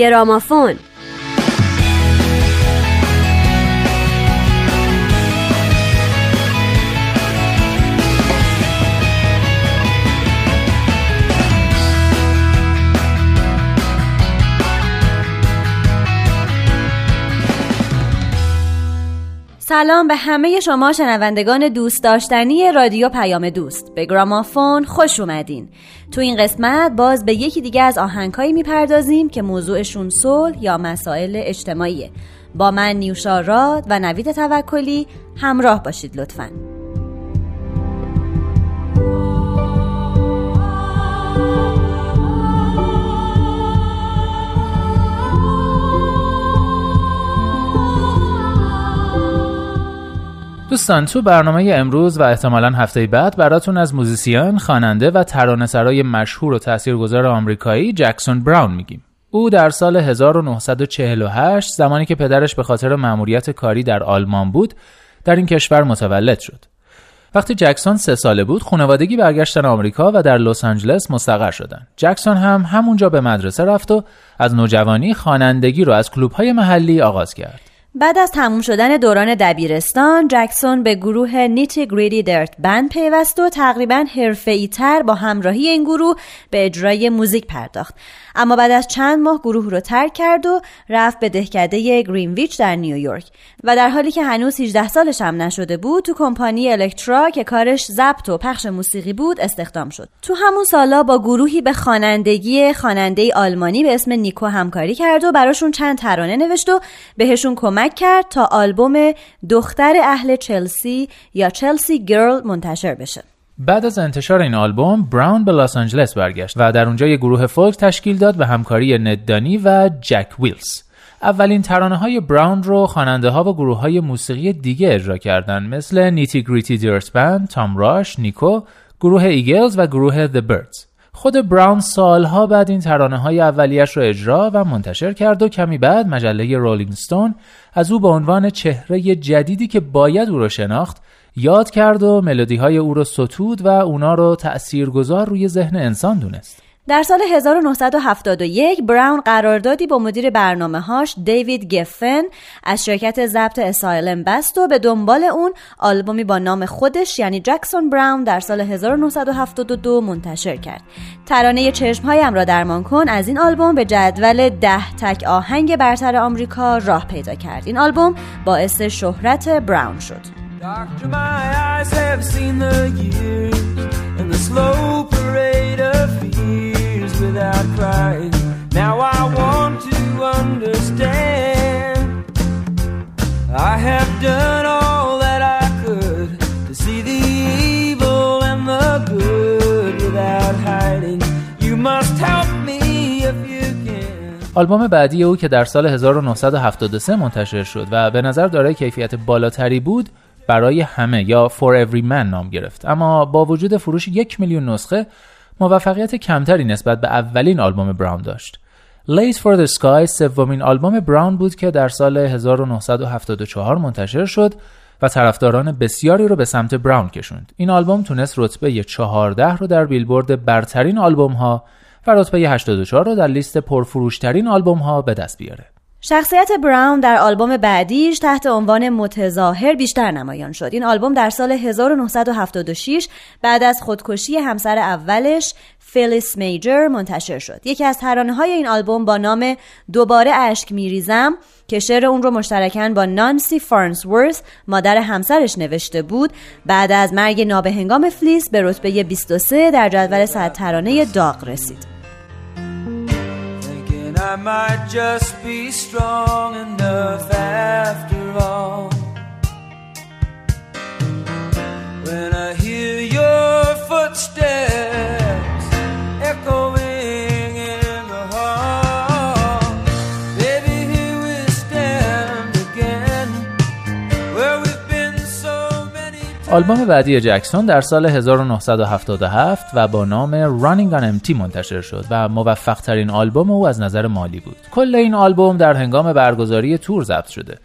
گرامافون سلام به همه شما شنوندگان دوست داشتنی رادیو پیام دوست. به گرامافون خوش اومدین. تو این قسمت باز به یکی دیگه از آهنگهایی می‌پردازیم که موضوعشون صلح یا مسائل اجتماعیه. با من نیوشا راد و نوید توکلی همراه باشید لطفاً. دوستان تو برنامه امروز و احتمالا هفته بعد براتون از موزیسین، خواننده و ترانه‌سرای مشهور و تاثیرگذار آمریکایی جکسون براون میگیم. او در سال 1948 زمانی که پدرش به خاطر مأموریت کاری در آلمان بود، در این کشور متولد شد. وقتی جکسون سه ساله بود، خانوادگی برگشتن آمریکا و در لس آنجلس مستقر شدن. جکسون هم همونجا به مدرسه رفت و از نوجوانی خوانندگی رو از کلوب‌های محلی آغاز کرد. بعد از تموم شدن دوران دبیرستان جکسون به گروه نیتی گریدی درت بند پیوست و تقریبا حرفه‌ای تر با همراهی این گروه به اجرای موزیک پرداخت. اما بعد از چند ماه گروه رو ترک کرد و رفت به دهکده گرینویچ در نیویورک. و در حالی که هنوز 18 سالش هم نشده بود تو کمپانی الکترا که کارش ضبط و پخش موسیقی بود استخدام شد. تو همون سالا با گروهی به خوانندگی خواننده آلمانی به اسم نیکو همکاری کرد و براشون چند ترانه نوشت و بهشون کمک کرد تا آلبوم دختر اهل چلسی یا چلسی گرل منتشر بشه بعد از انتشار این آلبوم براون به لس آنجلس برگشت و در اونجا یه گروه فولک تشکیل داد به همکاری ند دوهنی و جک ویلز اولین ترانه های براون رو خواننده ها و گروه های موسیقی دیگه اجرا کردن مثل Nitty Gritty Dirt Band، تام راش، نیکو، گروه ایگلز و گروه The Byrds. خود براون سالها بعد این ترانه های اولیش رو اجرا و منتشر کرد و کمی بعد مجله رولینگ ستون از او به عنوان چهره جدیدی که باید او رو شناخت یاد کرد و ملودی های او رو ستود و اونا رو تأثیرگذار روی ذهن انسان دونست. در سال 1971 براون قراردادی با مدیر برنامه هاش دیوید گفن از شرکت ضبط اسایلم بست و به دنبال اون آلبومی با نام خودش یعنی جکسون براون در سال 1972 منتشر کرد. ترانه چشمهایم را درمان کن از این آلبوم به جدول ده تک آهنگ برتر آمریکا راه پیدا کرد. این آلبوم باعث شهرت براون شد. Doctor, without crying. Now I want to understand. I have done all that I could to see the evil and the good without hiding. You must help me if you. آلبوم بعدی او که در سال 1973 منتشر شد و به نظر دارای کیفیت بالاتری بود برای همه یا For Every Man نام گرفت اما با وجود فروش یک میلیون نسخه موفقیت کمتری نسبت به اولین آلبوم براون داشت Late for the Sky سومین آلبوم براون بود که در سال 1974 منتشر شد و طرفداران بسیاری رو به سمت براون کشوند. این آلبوم تونست رتبه 14 رو در بیلبورد برترین آلبوم ها و رتبه 84 رو در لیست پرفروشترین آلبوم ها به دست بیاره. شخصیت براون در آلبوم بعدیش تحت عنوان متظاهر بیشتر نمایان شد. این آلبوم در سال 1976 بعد از خودکشی همسر اولش فیلیس میجر منتشر شد. یکی از ترانه های این آلبوم با نام دوباره اشک میریزم که شعر اون رو مشترکاً با نانسی فارنسورث مادر همسرش نوشته بود بعد از مرگ نابهنگام فلیس به رتبه 23 در جدول صد ترانه داغ رسید. I might just be strong enough after all. آلبوم بعدی جکسون در سال 1977 و با نام Running on Empty منتشر شد و موفق ترین آلبوم او از نظر مالی بود. کل این آلبوم در هنگام برگزاری تور ضبط شده.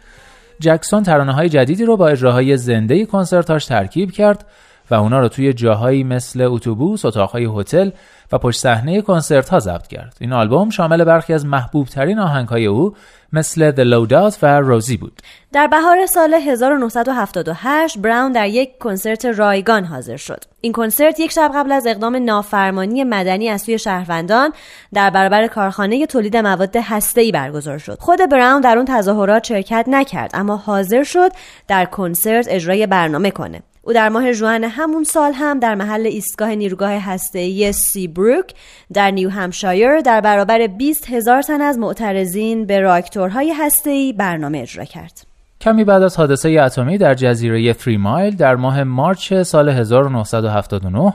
جکسون ترانه های جدیدی رو با اجراهای زنده کنسرتاش ترکیب کرد و اونا رو توی جاهایی مثل اتوبوس، اتاقهای هتل و پشت صحنه کنسرت ها ضبط کرد. این آلبوم شامل برخی از محبوب ترین آهنگ های او مثل The Loadout و روزی بود. در بهار سال 1978 براون در یک کنسرت رایگان حاضر شد. این کنسرت یک شب قبل از اقدام نافرمانی مدنی از سوی شهروندان در برابر کارخانه تولید مواد هسته‌ای برگزار شد. خود براون در اون تظاهرات شرکت نکرد اما حاضر شد در کنسرت اجرای برنامه کنه. او در ماه ژوئن همون سال هم در محل ایستگاه نیروگاه هسته‌ای سیبروک در نیو همشایر در برابر 20 هزار تن از معترضین به راکتورهای هسته‌ای برنامه اجرا کرد. کمی بعد از حادثه اتمی در جزیره تری مایل در ماه مارچ سال 1979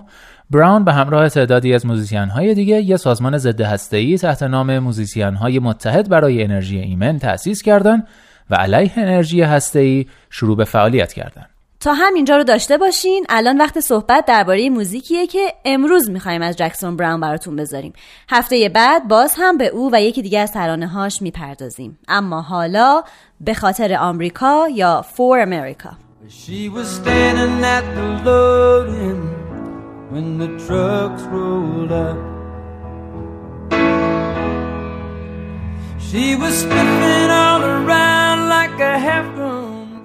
براون به همراه تعدادی از موزیسین های دیگه یک سازمان ضد هسته‌ای تحت نام موزیسین های متحد برای انرژی ایمن تأسیس کردند و علیه انرژی هسته‌ای شروع به فعالیت کردند. تا همینجا رو داشته باشین. الان وقت صحبت درباره موزیکیه که امروز می‌خوایم از جکسون براون براتون بذاریم. هفته بعد باز هم به او و یکی دیگه از ترانه هاش می‌پردازیم. اما حالا به خاطر آمریکا یا فور امریکا She was standing at the loading when the trucks rolled up. She was sniffing all around like a half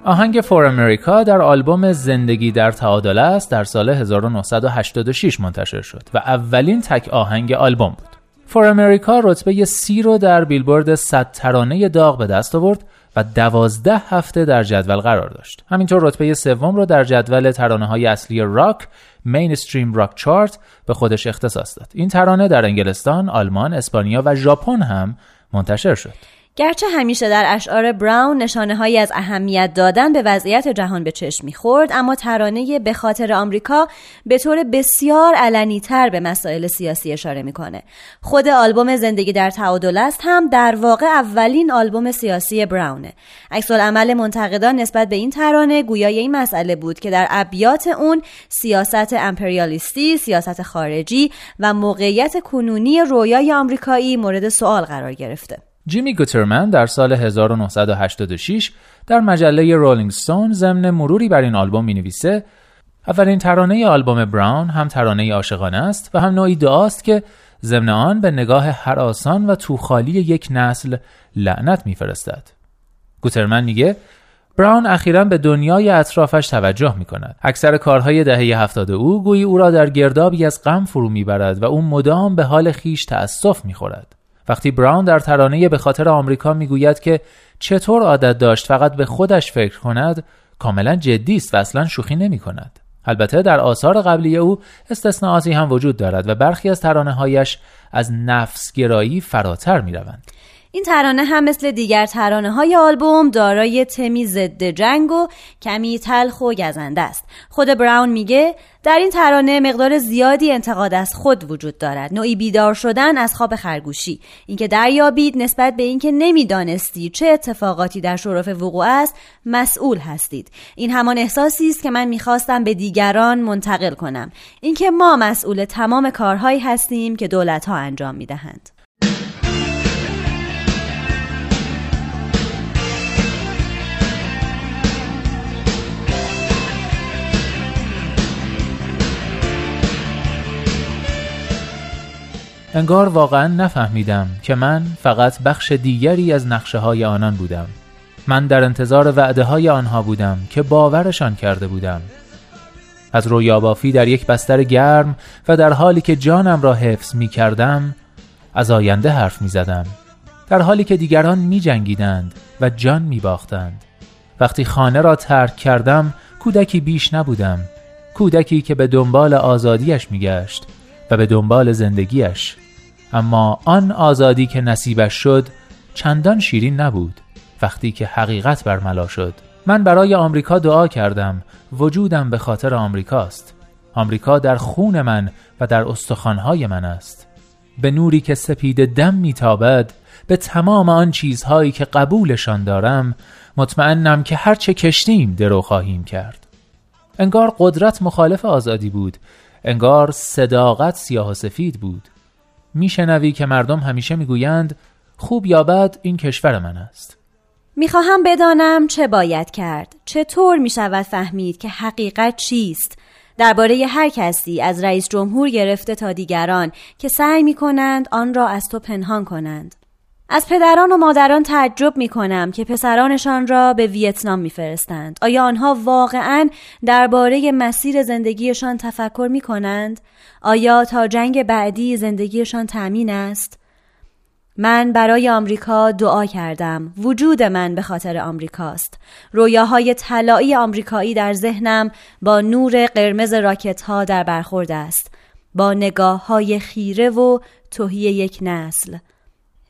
آهنگ فور امریکا در آلبوم زندگی در تعادل است در سال 1986 منتشر شد و اولین تک آهنگ آلبوم بود. فور امریکا رتبه سی رو در بیلبورد 100 ترانه داغ به دست آورد و دوازده هفته در جدول قرار داشت. همینطور رتبه سوم رو در جدول ترانه های اصلی راک مینستریم راک چارت به خودش اختصاص داد. این ترانه در انگلستان، آلمان، اسپانیا و ژاپن هم منتشر شد. گرچه همیشه در اشعار براون نشانه هایی از اهمیت دادن به وضعیت جهان به چشم می‌خورد اما ترانه به خاطر آمریکا به طور بسیار علنی تر به مسائل سیاسی اشاره می‌کنه. خود آلبوم زندگی در تعادل است هم در واقع اولین آلبوم سیاسی براونه. عکس عمل منتقدان نسبت به این ترانه گویای این مسئله بود که در ابیات اون سیاست امپریالیستی سیاست خارجی و موقعیت کنونی رویای آمریکایی مورد سوال قرار گرفته. جیمی گوترمن در سال 1986 در مجله رولینگ ستون ضمن مروری بر این آلبوم می نویسه اولین ترانه آلبوم براون هم ترانه عاشقانه است و هم نوعی دعاست که ضمن آن به نگاه حراسان و توخالی یک نسل لعنت میفرستد. گوترمن میگه براون اخیرا به دنیای اطرافش توجه می کند. اکثر کارهای دهه هفتاد او گویی او را در گردابی از غم فرو می‌برد و او مدام به حال خیش تأسف می‌خورد. وقتی براون در ترانه به خاطر آمریکا می‌گوید که چطور عادت داشت فقط به خودش فکر کند کاملا جدی است و اصلا شوخی نمی کند. البته در آثار قبلی او استثناءاتی هم وجود دارد و برخی از ترانه هایش از نفسگرایی فراتر می روند. این ترانه هم مثل دیگر ترانه های آلبوم دارای تمی ضد جنگ و کمی تلخ و گزنده است. خود براون میگه در این ترانه مقدار زیادی انتقاد از خود وجود دارد. نوعی بیدار شدن از خواب خرگوشی. اینکه دریابید نسبت به اینکه نمی‌دانستی چه اتفاقاتی در شرف وقوع است مسئول هستید. این همان احساسی است که من می‌خواستم به دیگران منتقل کنم. اینکه ما مسئول تمام کارهایی هستیم که دولت ها انجام می‌دهند. انگار واقعا نفهمیدم که من فقط بخش دیگری از نقشه های آنان بودم. من در انتظار وعده های آنها بودم که باورشان کرده بودم. از رویابافی در یک بستر گرم و در حالی که جانم را حفظ می کردم از آینده حرف می زدم در حالی که دیگران می جنگیدند و جان می باختند وقتی خانه را ترک کردم کودکی بیش نبودم. کودکی که به دنبال آزادیش می گشت و به دنبال زندگیش اما آن آزادی که نصیبش شد چندان شیرین نبود وقتی که حقیقت برملا شد. من برای آمریکا دعا کردم وجودم به خاطر آمریکاست. آمریکا در خون من و در استخوانهای من است. به نوری که سپید دم میتابد به تمام آن چیزهایی که قبولشان دارم مطمئنم که هرچه کشتیم درو خواهیم کرد. انگار قدرت مخالف آزادی بود. انگار صداقت سیاه و سفید بود. میشنوی که مردم همیشه می‌گویند خوب یا بد این کشور من است. می‌خواهم بدانم چه باید کرد. چطور می‌شود فهمید که حقیقت چیست؟ درباره هر کسی از رئیس جمهور گرفته تا دیگران که سعی می کنند آن را از تو پنهان کنند. از پدران و مادران تعجب می کنم که پسرانشان را به ویتنام میفرستند. آیا آنها واقعا درباره مسیر زندگیشان تفکر می کنند؟ آیا تا جنگ بعدی زندگیشان تأمین است؟ من برای آمریکا دعا کردم. وجود من به خاطر آمریکاست. رویاهای طلایی آمریکایی در ذهنم با نور قرمز راکت ها در برخورد است. با نگاه های خیره و توهی یک نسل.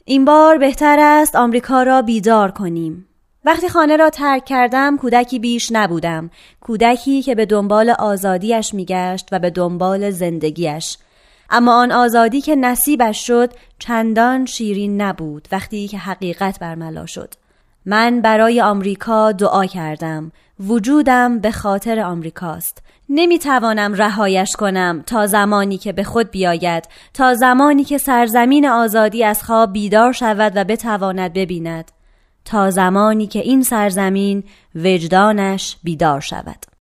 این بار بهتر است آمریکا را بیدار کنیم. وقتی خانه را ترک کردم کودکی بیش نبودم. کودکی که به دنبال آزادیش میگشت و به دنبال زندگیش. اما آن آزادی که نصیبش شد چندان شیرین نبود وقتی که حقیقت برملا شد. من برای آمریکا دعا کردم. وجودم به خاطر آمریکاست. نمی‌توانم رهایش کنم تا زمانی که به خود بیاید تا زمانی که سرزمین آزادی از خواب بیدار شود و بتواند ببیند تا زمانی که این سرزمین وجدانش بیدار شود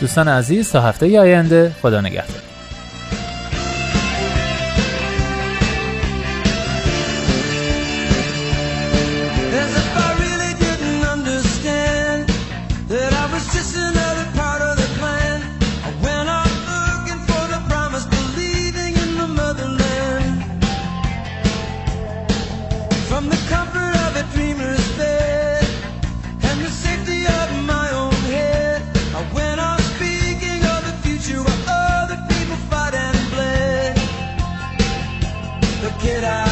دوستان عزیز تا هفته آینده خدا نگهدار. get out.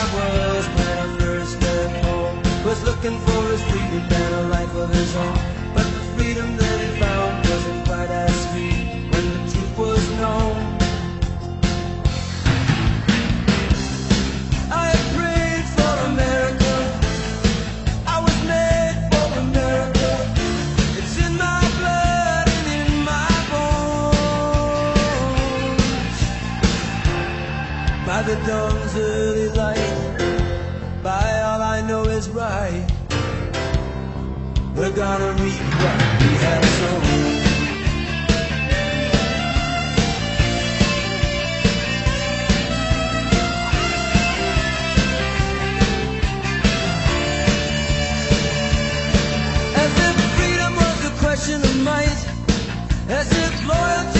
By the dawn's early light By all I know is right We're gonna reap what we have sown. As if freedom was a question of might As if loyalty